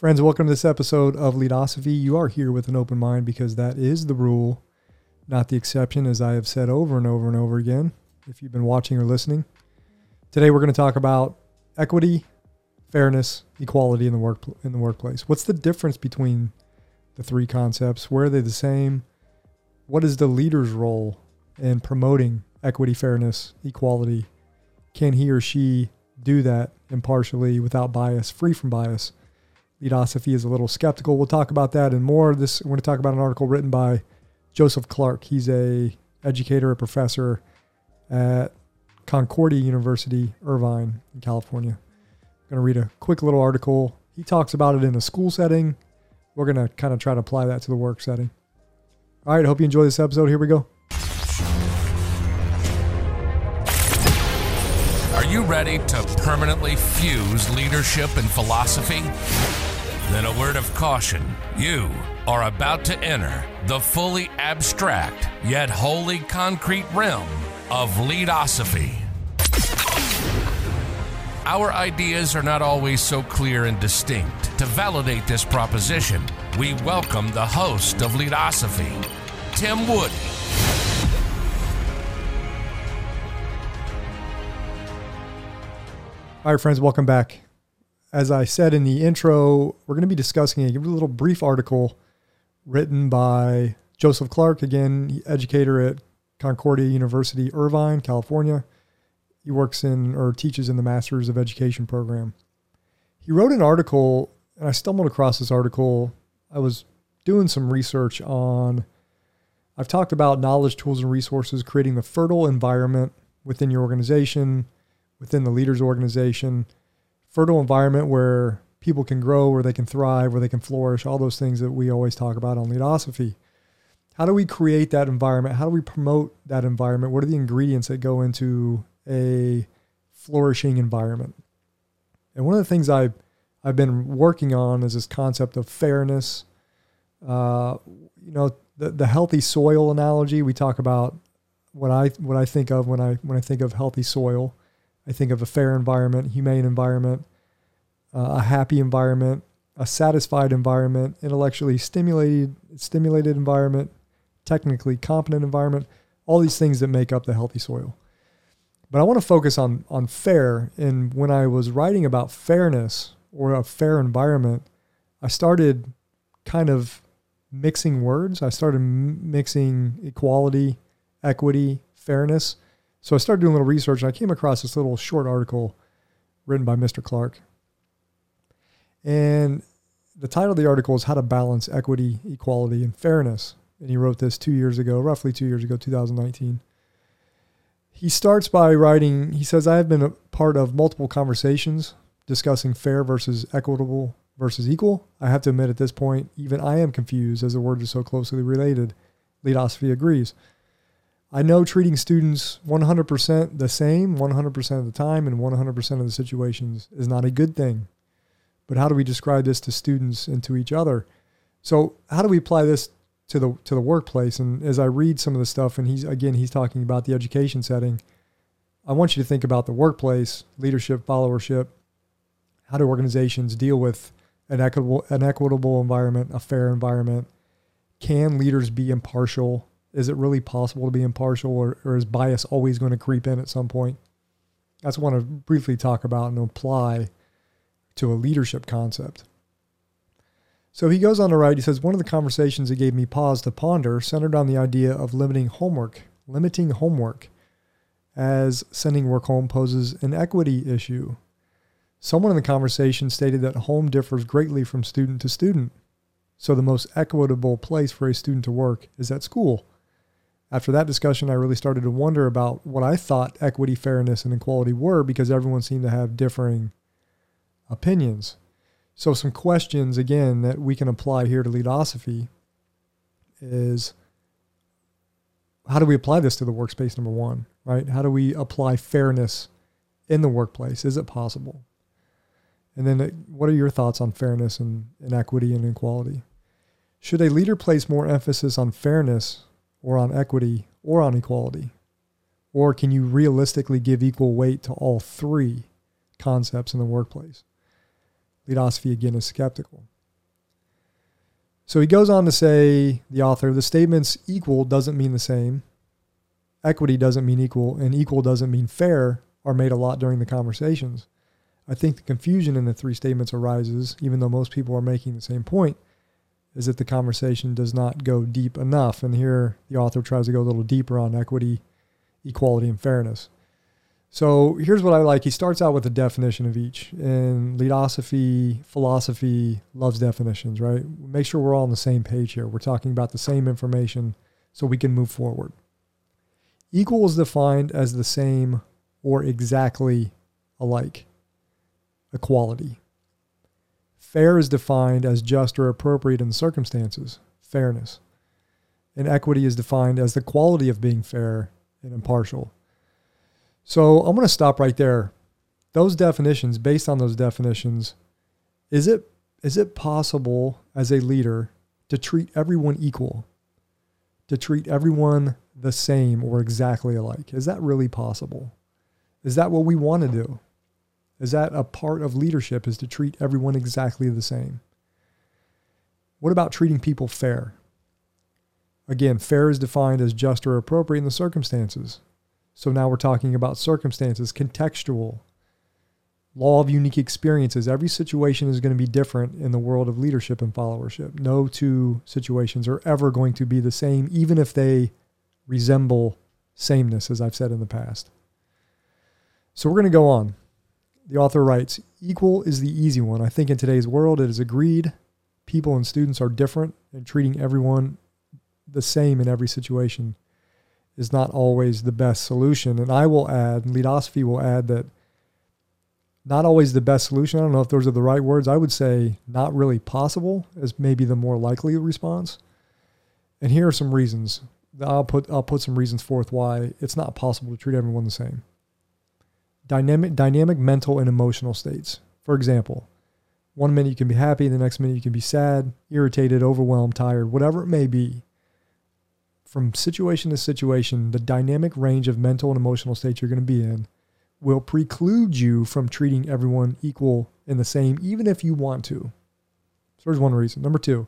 Friends, welcome to this episode of Leadosophy. You are here with an open mind because that is the rule, not the exception, as I have said over and over and over again, if you've been watching or listening. Today we're going to talk about equity, fairness, equality in the work in the workplace. What's the difference between the three concepts? Where are they the same? What is the leader's role in promoting equity, fairness, equality? Can he or she do that impartially without bias, free from bias? Leadosophy is a little skeptical. We'll talk about that and more. This we're going to talk about an article written by Joseph Clark. He's a educator, a professor at Concordia University, Irvine, in California. I'm going to read a quick little article. He talks about it in a school setting. We're going to kind of try to apply that to the work setting. All right, hope you enjoy this episode. Here we go. Are you ready to permanently fuse leadership and philosophy? Then a word of caution. You are about to enter the fully abstract yet wholly concrete realm of leadosophy. Our ideas are not always so clear and distinct. To validate this proposition, we welcome the host of Leadosophy, Tim Wood. All right, friends, welcome back. As I said in the intro, we're going to be discussing a little brief article written by Joseph Clark, again, educator at Concordia University, Irvine, California. He works in or teaches in the Masters of Education program. He wrote an article, and I stumbled across this article. I was doing some research on, I've talked about knowledge, tools, and resources, creating the fertile environment within your organization, within the leader's organization, fertile environment where people can grow, where they can thrive, where they can flourish, all those things that we always talk about on Leadosophy. How do we create that environment? How do we promote that environment? What are the ingredients that go into a flourishing environment? And one of the things I've, I've been working on is this concept of fairness. Uh, you know, the, the healthy soil analogy, we talk about what I, what I think of when I, when I think of healthy soil. I think of a fair environment, humane environment, uh, a happy environment, a satisfied environment, intellectually stimulated stimulated environment, technically competent environment, all these things that make up the healthy soil. But I want to focus on on fair. And when I was writing about fairness or a fair environment, I started kind of mixing words. I started m- mixing equality, equity, fairness. So I started doing a little research and I came across this little short article written by Mr. Clark. And the title of the article is How to Balance Equity, Equality, and Fairness. And he wrote this two years ago, roughly two years ago, 2019. He starts by writing, he says, I have been a part of multiple conversations discussing fair versus equitable versus equal. I have to admit at this point, even I am confused as the words are so closely related. Leadosophy agrees. I know treating students 100% the same 100% of the time and 100% of the situations is not a good thing. But how do we describe this to students and to each other? So, how do we apply this to the to the workplace? And as I read some of the stuff and he's again he's talking about the education setting, I want you to think about the workplace, leadership, followership. How do organizations deal with an equitable an equitable environment, a fair environment? Can leaders be impartial? Is it really possible to be impartial, or, or is bias always going to creep in at some point? That's what I want to briefly talk about and apply to a leadership concept. So he goes on to write, he says, one of the conversations that gave me pause to ponder centered on the idea of limiting homework, limiting homework, as sending work home poses an equity issue. Someone in the conversation stated that home differs greatly from student to student. So the most equitable place for a student to work is at school. After that discussion, I really started to wonder about what I thought equity, fairness, and equality were because everyone seemed to have differing opinions. So, some questions again that we can apply here to leadosophy is how do we apply this to the workspace number one, right? How do we apply fairness in the workplace? Is it possible? And then, uh, what are your thoughts on fairness and, and equity and equality? Should a leader place more emphasis on fairness or on equity or on equality? Or can you realistically give equal weight to all three concepts in the workplace? Leadosophy again is skeptical. So he goes on to say, the author, the statements equal doesn't mean the same, equity doesn't mean equal, and equal doesn't mean fair are made a lot during the conversations. I think the confusion in the three statements arises, even though most people are making the same point, is that the conversation does not go deep enough. And here the author tries to go a little deeper on equity, equality, and fairness. So here's what I like. He starts out with a definition of each. And leadosophy, philosophy loves definitions, right? Make sure we're all on the same page here. We're talking about the same information so we can move forward. Equal is defined as the same or exactly alike, equality. Fair is defined as just or appropriate in the circumstances, fairness. And equity is defined as the quality of being fair and impartial. So I'm going to stop right there. Those definitions, based on those definitions, is it is it possible as a leader to treat everyone equal? To treat everyone the same or exactly alike? Is that really possible? Is that what we want to do? Is that a part of leadership is to treat everyone exactly the same? What about treating people fair? Again, fair is defined as just or appropriate in the circumstances. So now we're talking about circumstances, contextual, law of unique experiences. Every situation is going to be different in the world of leadership and followership. No two situations are ever going to be the same, even if they resemble sameness, as I've said in the past. So we're going to go on. The author writes Equal is the easy one. I think in today's world, it is agreed people and students are different, and treating everyone the same in every situation is not always the best solution. And I will add, Leadosophy will add that not always the best solution. I don't know if those are the right words. I would say not really possible is maybe the more likely response. And here are some reasons. I'll put I'll put some reasons forth why it's not possible to treat everyone the same dynamic, dynamic mental and emotional states. For example, one minute you can be happy, the next minute you can be sad, irritated, overwhelmed, tired, whatever it may be. From situation to situation, the dynamic range of mental and emotional states you're going to be in will preclude you from treating everyone equal in the same, even if you want to. So there's one reason. Number two,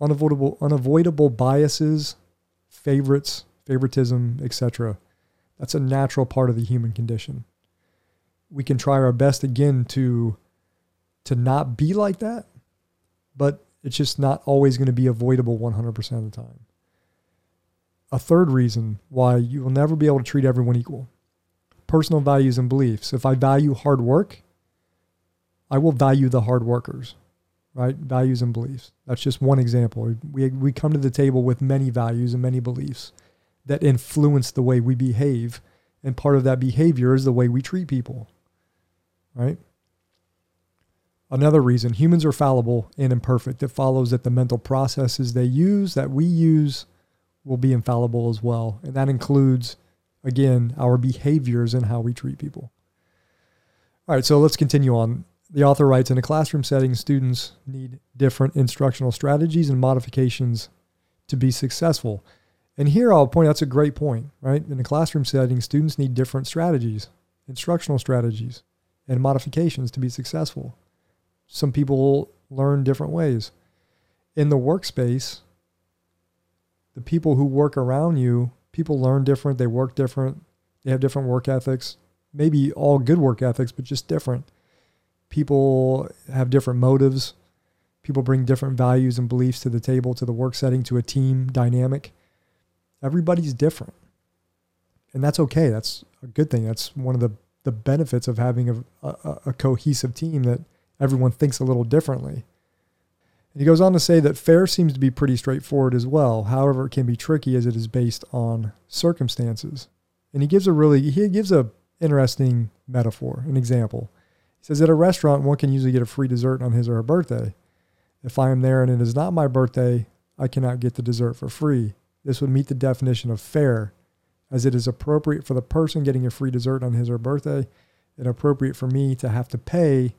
unavoidable, unavoidable biases, favorites, favoritism, etc. That's a natural part of the human condition we can try our best again to to not be like that, but it's just not always going to be avoidable 100% of the time. A third reason why you will never be able to treat everyone equal. Personal values and beliefs. If I value hard work, I will value the hard workers, right? Values and beliefs. That's just one example. We, we come to the table with many values and many beliefs that influence the way we behave. And part of that behavior is the way we treat people right? Another reason humans are fallible and imperfect. It follows that the mental processes they use, that we use, will be infallible as well. And that includes, again, our behaviors and how we treat people. All right, so let's continue on. The author writes In a classroom setting, students need different instructional strategies and modifications to be successful. And here I'll point out that's a great point, right? In a classroom setting, students need different strategies, instructional strategies and modifications to be successful. Some people learn different ways. In the workspace, the people who work around you, people learn different, they work different, they have different work ethics, maybe all good work ethics, but just different. People have different motives. People bring different values and beliefs to the table, to the work setting, to a team dynamic. Everybody's different. And that's okay. That's a good thing. That's one of the the benefits of having a, a, a cohesive team that everyone thinks a little differently. And he goes on to say that fair seems to be pretty straightforward as well. However, it can be tricky as it is based on circumstances. And he gives a really he gives a interesting metaphor, an example. He says at a restaurant one can usually get a free dessert on his or her birthday. If I am there and it is not my birthday, I cannot get the dessert for free. This would meet the definition of fair as it is appropriate for the person getting a free dessert on his or her birthday and appropriate for me to have to pay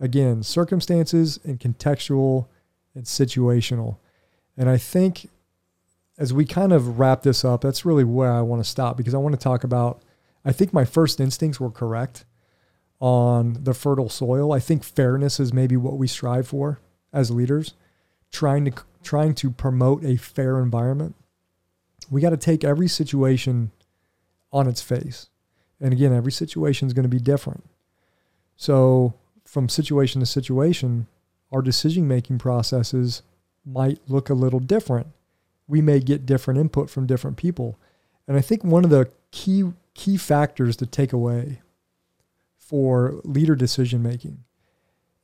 again circumstances and contextual and situational. And i think as we kind of wrap this up that's really where i want to stop because i want to talk about i think my first instincts were correct on the fertile soil. I think fairness is maybe what we strive for as leaders trying to trying to promote a fair environment, we got to take every situation on its face. And again, every situation is going to be different. So, from situation to situation, our decision making processes might look a little different. We may get different input from different people. And I think one of the key key factors to take away for leader decision making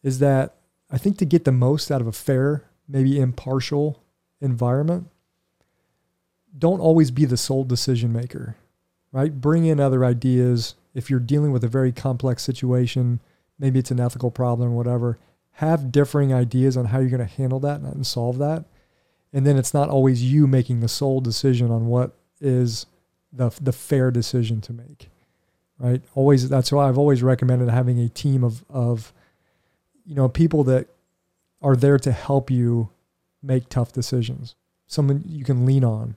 is that I think to get the most out of a fair, maybe impartial environment, don't always be the sole decision maker, right? Bring in other ideas. If you're dealing with a very complex situation, maybe it's an ethical problem or whatever, have differing ideas on how you're going to handle that and solve that. And then it's not always you making the sole decision on what is the the fair decision to make. Right? Always that's why I've always recommended having a team of of you know people that are there to help you make tough decisions. Someone you can lean on,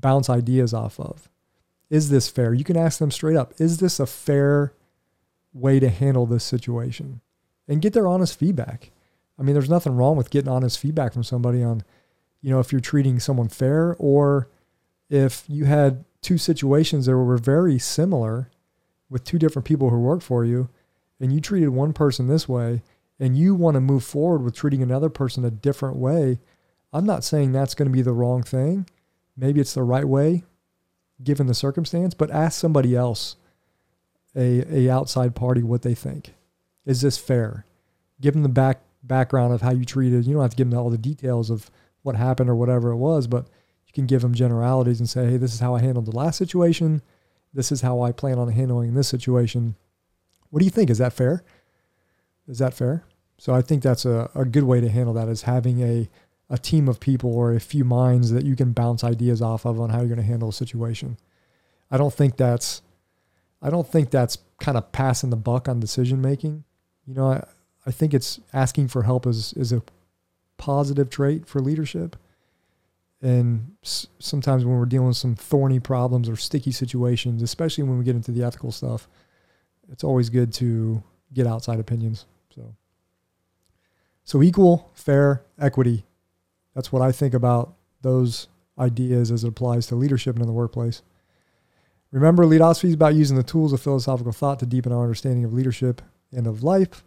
bounce ideas off of. Is this fair? You can ask them straight up, is this a fair way to handle this situation? And get their honest feedback. I mean, there's nothing wrong with getting honest feedback from somebody on, you know, if you're treating someone fair or if you had two situations that were very similar with two different people who work for you and you treated one person this way and you want to move forward with treating another person a different way, I'm not saying that's going to be the wrong thing. Maybe it's the right way given the circumstance, but ask somebody else, a, a outside party, what they think. Is this fair? Give them the back background of how you treated. You don't have to give them all the details of what happened or whatever it was, but you can give them generalities and say, hey, this is how I handled the last situation. This is how I plan on handling this situation. What do you think? Is that fair? Is that fair? So I think that's a, a good way to handle that is having a, a team of people or a few minds that you can bounce ideas off of on how you're going to handle a situation. I don't think that's I don't think that's kind of passing the buck on decision making. You know, I, I think it's asking for help is is a positive trait for leadership. And s- sometimes when we're dealing with some thorny problems or sticky situations, especially when we get into the ethical stuff, it's always good to get outside opinions. So, so equal, fair, equity. That's what I think about those ideas as it applies to leadership and in the workplace. Remember, Leadosophy is about using the tools of philosophical thought to deepen our understanding of leadership and of life.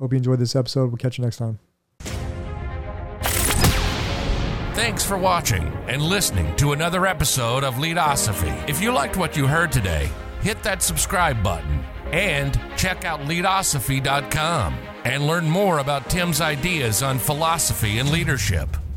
Hope you enjoyed this episode. We'll catch you next time. Thanks for watching and listening to another episode of Leadosophy. If you liked what you heard today, hit that subscribe button and check out leadosophy.com and learn more about Tim's ideas on philosophy and leadership.